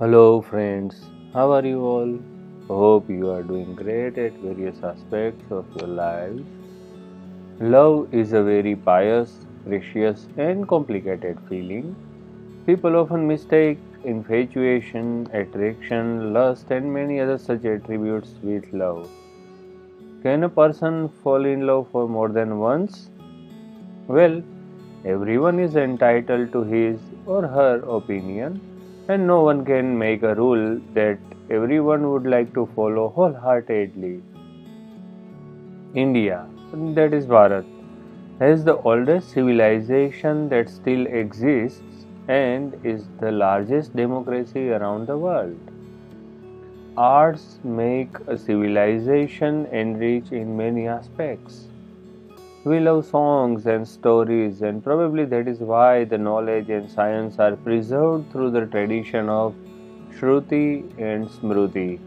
Hello, friends. How are you all? Hope you are doing great at various aspects of your lives. Love is a very pious, precious, and complicated feeling. People often mistake infatuation, attraction, lust, and many other such attributes with love. Can a person fall in love for more than once? Well, everyone is entitled to his or her opinion and no one can make a rule that everyone would like to follow wholeheartedly. India, that is Bharat, has the oldest civilization that still exists and is the largest democracy around the world. Arts make a civilization enrich in many aspects. We love songs and stories, and probably that is why the knowledge and science are preserved through the tradition of Shruti and Smruti.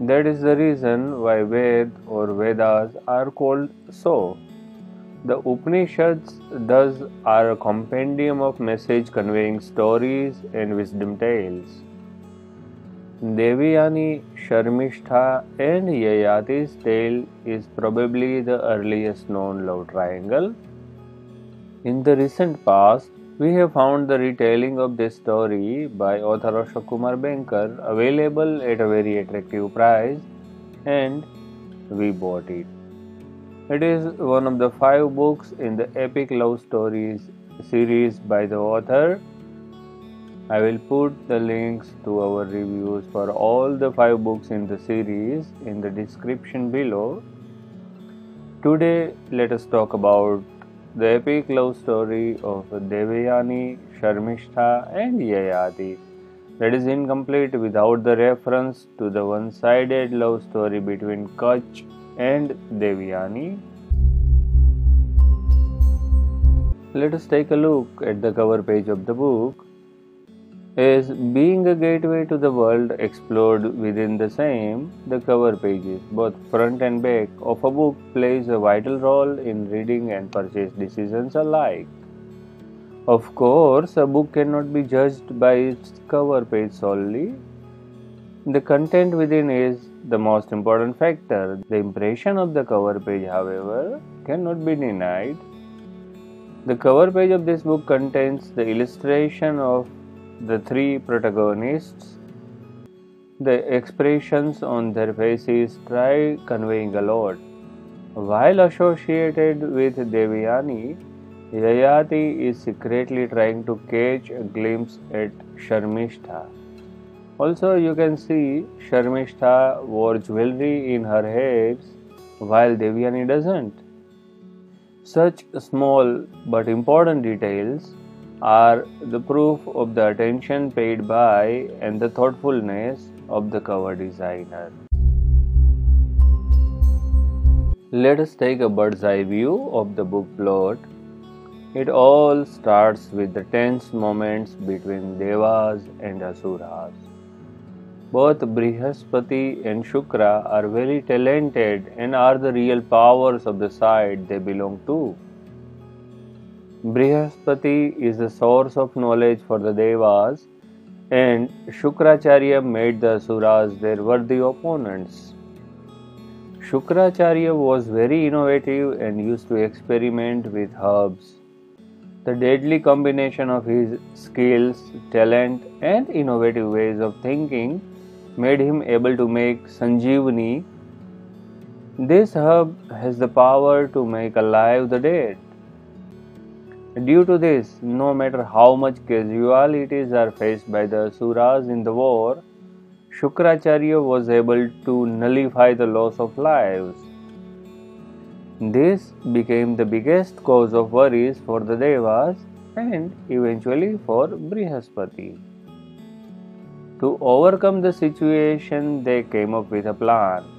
That is the reason why Ved or Vedas are called so. The Upanishads thus are a compendium of message conveying stories and wisdom tales. Devayani, Sharmishtha, and Yayati's tale is probably the earliest known love triangle. In the recent past, we have found the retelling of this story by author Ashok Kumar Banker available at a very attractive price and we bought it. It is one of the five books in the epic love stories series by the author I will put the links to our reviews for all the five books in the series in the description below. Today, let us talk about the epic love story of Devayani, Sharmishtha, and Yayati that is incomplete without the reference to the one sided love story between Kach and Devayani. Let us take a look at the cover page of the book is being a gateway to the world explored within the same the cover pages both front and back of a book plays a vital role in reading and purchase decisions alike. Of course a book cannot be judged by its cover page solely. The content within is the most important factor. The impression of the cover page however cannot be denied. The cover page of this book contains the illustration of the three protagonists, the expressions on their faces try conveying a lot. While associated with Devayani, Yayati is secretly trying to catch a glimpse at Sharmishtha. Also, you can see Sharmishtha wore jewelry in her hands while Devayani doesn't. Such small but important details are the proof of the attention paid by and the thoughtfulness of the cover designer. Let us take a bird's eye view of the book plot. It all starts with the tense moments between Devas and Asuras. Both Brihaspati and Shukra are very talented and are the real powers of the side they belong to. Brihaspati is the source of knowledge for the Devas, and Shukracharya made the Asuras their worthy opponents. Shukracharya was very innovative and used to experiment with herbs. The deadly combination of his skills, talent, and innovative ways of thinking made him able to make Sanjeevani. This herb has the power to make alive the dead. Due to this, no matter how much casualties are faced by the Asuras in the war, Shukracharya was able to nullify the loss of lives. This became the biggest cause of worries for the Devas and eventually for Brihaspati. To overcome the situation, they came up with a plan.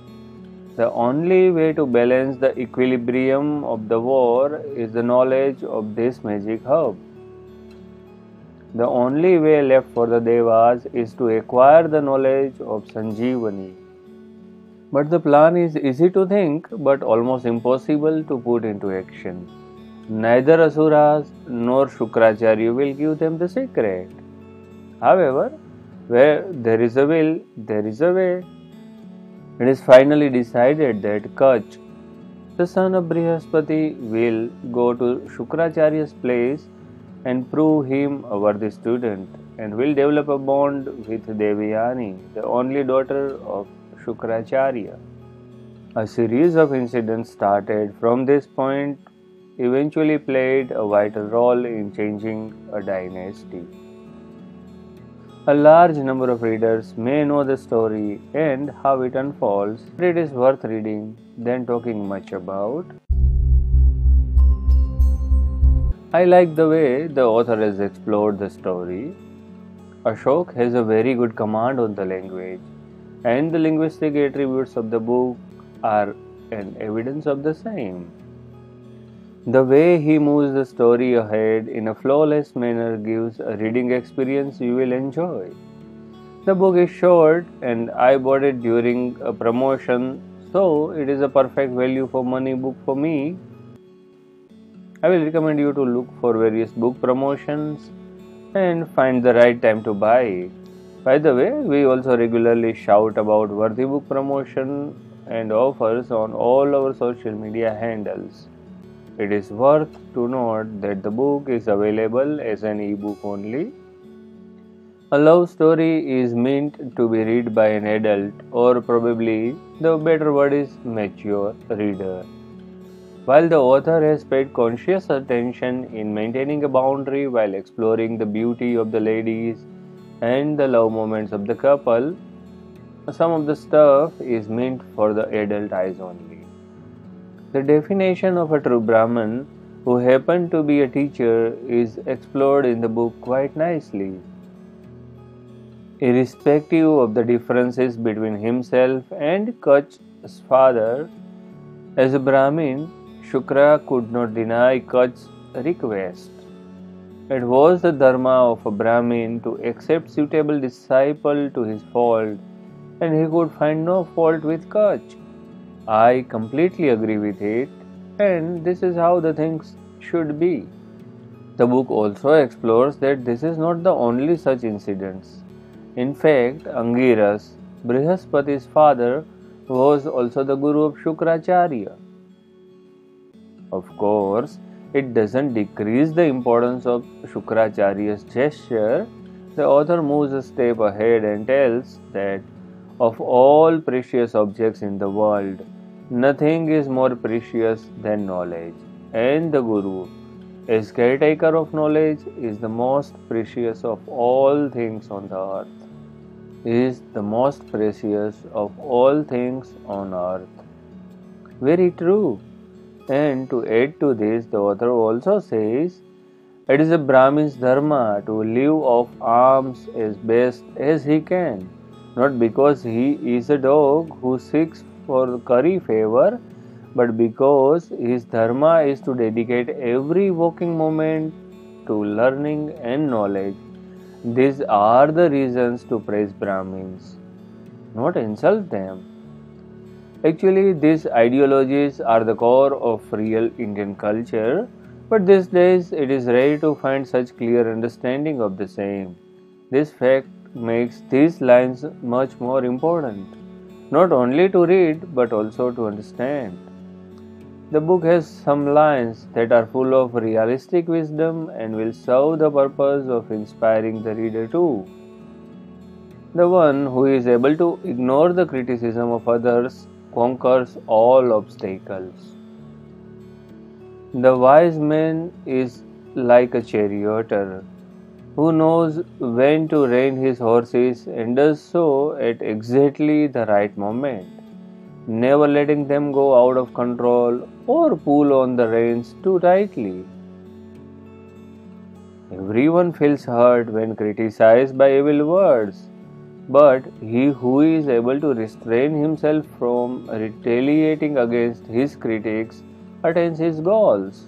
The only way to balance the equilibrium of the war is the knowledge of this magic herb. The only way left for the Devas is to acquire the knowledge of Sanjeevani. But the plan is easy to think but almost impossible to put into action. Neither Asuras nor Shukracharya will give them the secret. However, Where there is a will, there is a way. It is finally decided that Kach, the son of Brihaspati, will go to Shukracharya's place and prove him a worthy student and will develop a bond with Devayani, the only daughter of Shukracharya. A series of incidents started from this point eventually played a vital role in changing a dynasty. A large number of readers may know the story and how it unfolds, but it is worth reading than talking much about. I like the way the author has explored the story. Ashok has a very good command on the language, and the linguistic attributes of the book are an evidence of the same. The way he moves the story ahead in a flawless manner gives a reading experience you will enjoy. The book is short and I bought it during a promotion, so it is a perfect value for money book for me. I will recommend you to look for various book promotions and find the right time to buy. By the way, we also regularly shout about worthy book promotion and offers on all our social media handles. It is worth to note that the book is available as an ebook only. A love story is meant to be read by an adult, or probably the better word is mature reader. While the author has paid conscious attention in maintaining a boundary while exploring the beauty of the ladies and the love moments of the couple, some of the stuff is meant for the adult eyes only. The definition of a true Brahman who happened to be a teacher is explored in the book quite nicely. Irrespective of the differences between himself and Kach's father, as a Brahmin, Shukra could not deny Kach's request. It was the dharma of a Brahmin to accept suitable disciple to his fold, and he could find no fault with Kach. I completely agree with it, and this is how the things should be. The book also explores that this is not the only such incidents. In fact, Angiras, Brihaspati's father, was also the guru of Shukracharya. Of course, it doesn't decrease the importance of Shukracharya's gesture. The author moves a step ahead and tells that of all precious objects in the world, Nothing is more precious than knowledge, and the Guru, as caretaker of knowledge, is the most precious of all things on the earth. Is the most precious of all things on earth. Very true. And to add to this, the author also says it is a Brahmin's dharma to live off alms as best as he can, not because he is a dog who seeks for curry favor, but because his dharma is to dedicate every waking moment to learning and knowledge. These are the reasons to praise Brahmins, not insult them. Actually, these ideologies are the core of real Indian culture, but these days it is rare to find such clear understanding of the same. This fact makes these lines much more important not only to read but also to understand. The book has some lines that are full of realistic wisdom and will serve the purpose of inspiring the reader too. The one who is able to ignore the criticism of others conquers all obstacles. The wise man is like a charioteer who knows when to rein his horses and does so at exactly the right moment, never letting them go out of control or pull on the reins too tightly. Everyone feels hurt when criticized by evil words, but he who is able to restrain himself from retaliating against his critics attains his goals.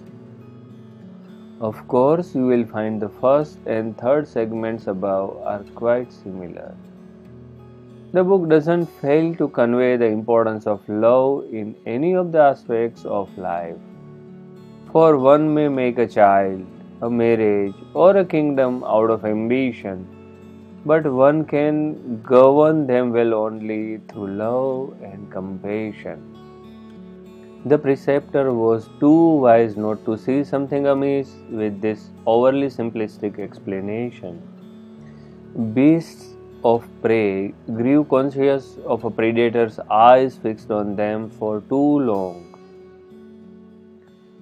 Of course, you will find the first and third segments above are quite similar. The book doesn't fail to convey the importance of love in any of the aspects of life. For one may make a child, a marriage, or a kingdom out of ambition, but one can govern them well only through love and compassion. The preceptor was too wise not to see something amiss with this overly simplistic explanation. Beasts of prey grew conscious of a predator's eyes fixed on them for too long.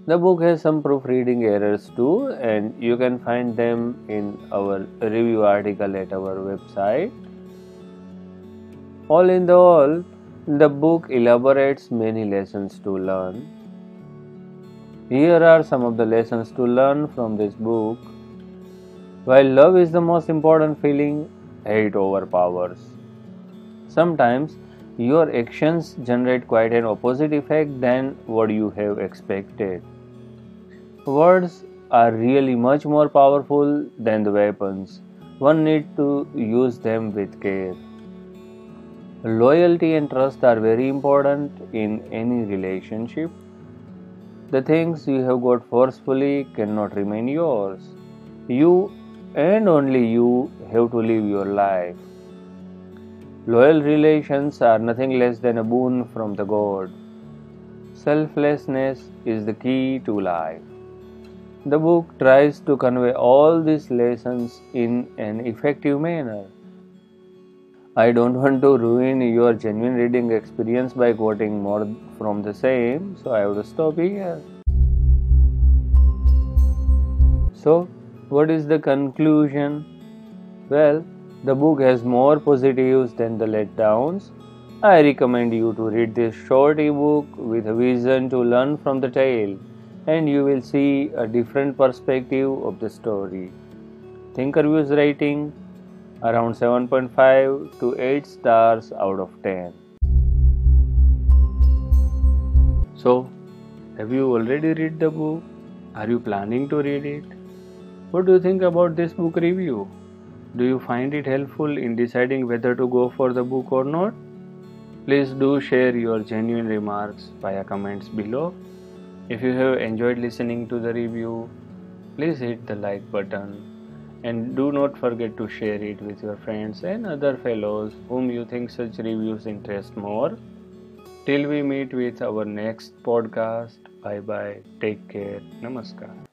The book has some proofreading errors too, and you can find them in our review article at our website. All in the all, the book elaborates many lessons to learn. Here are some of the lessons to learn from this book. While love is the most important feeling, hate overpowers. Sometimes your actions generate quite an opposite effect than what you have expected. Words are really much more powerful than the weapons. One needs to use them with care. Loyalty and trust are very important in any relationship. The things you have got forcefully cannot remain yours. You and only you have to live your life. Loyal relations are nothing less than a boon from the God. Selflessness is the key to life. The book tries to convey all these lessons in an effective manner. I don't want to ruin your genuine reading experience by quoting more from the same, so I to stop here. So, what is the conclusion? Well, the book has more positives than the letdowns. I recommend you to read this short ebook with a vision to learn from the tale, and you will see a different perspective of the story. Thinker Thinkerview's rating around 7.5 to 8 stars out of 10. So, have you already read the book? Are you planning to read it? What do you think about this book review? Do you find it helpful in deciding whether to go for the book or not? Please do share your genuine remarks via comments below. If you have enjoyed listening to the review, please hit the like button and do not forget to share it with your friends and other fellows whom you think such reviews interest more. Till we meet with our next podcast, bye bye, take care, namaskar.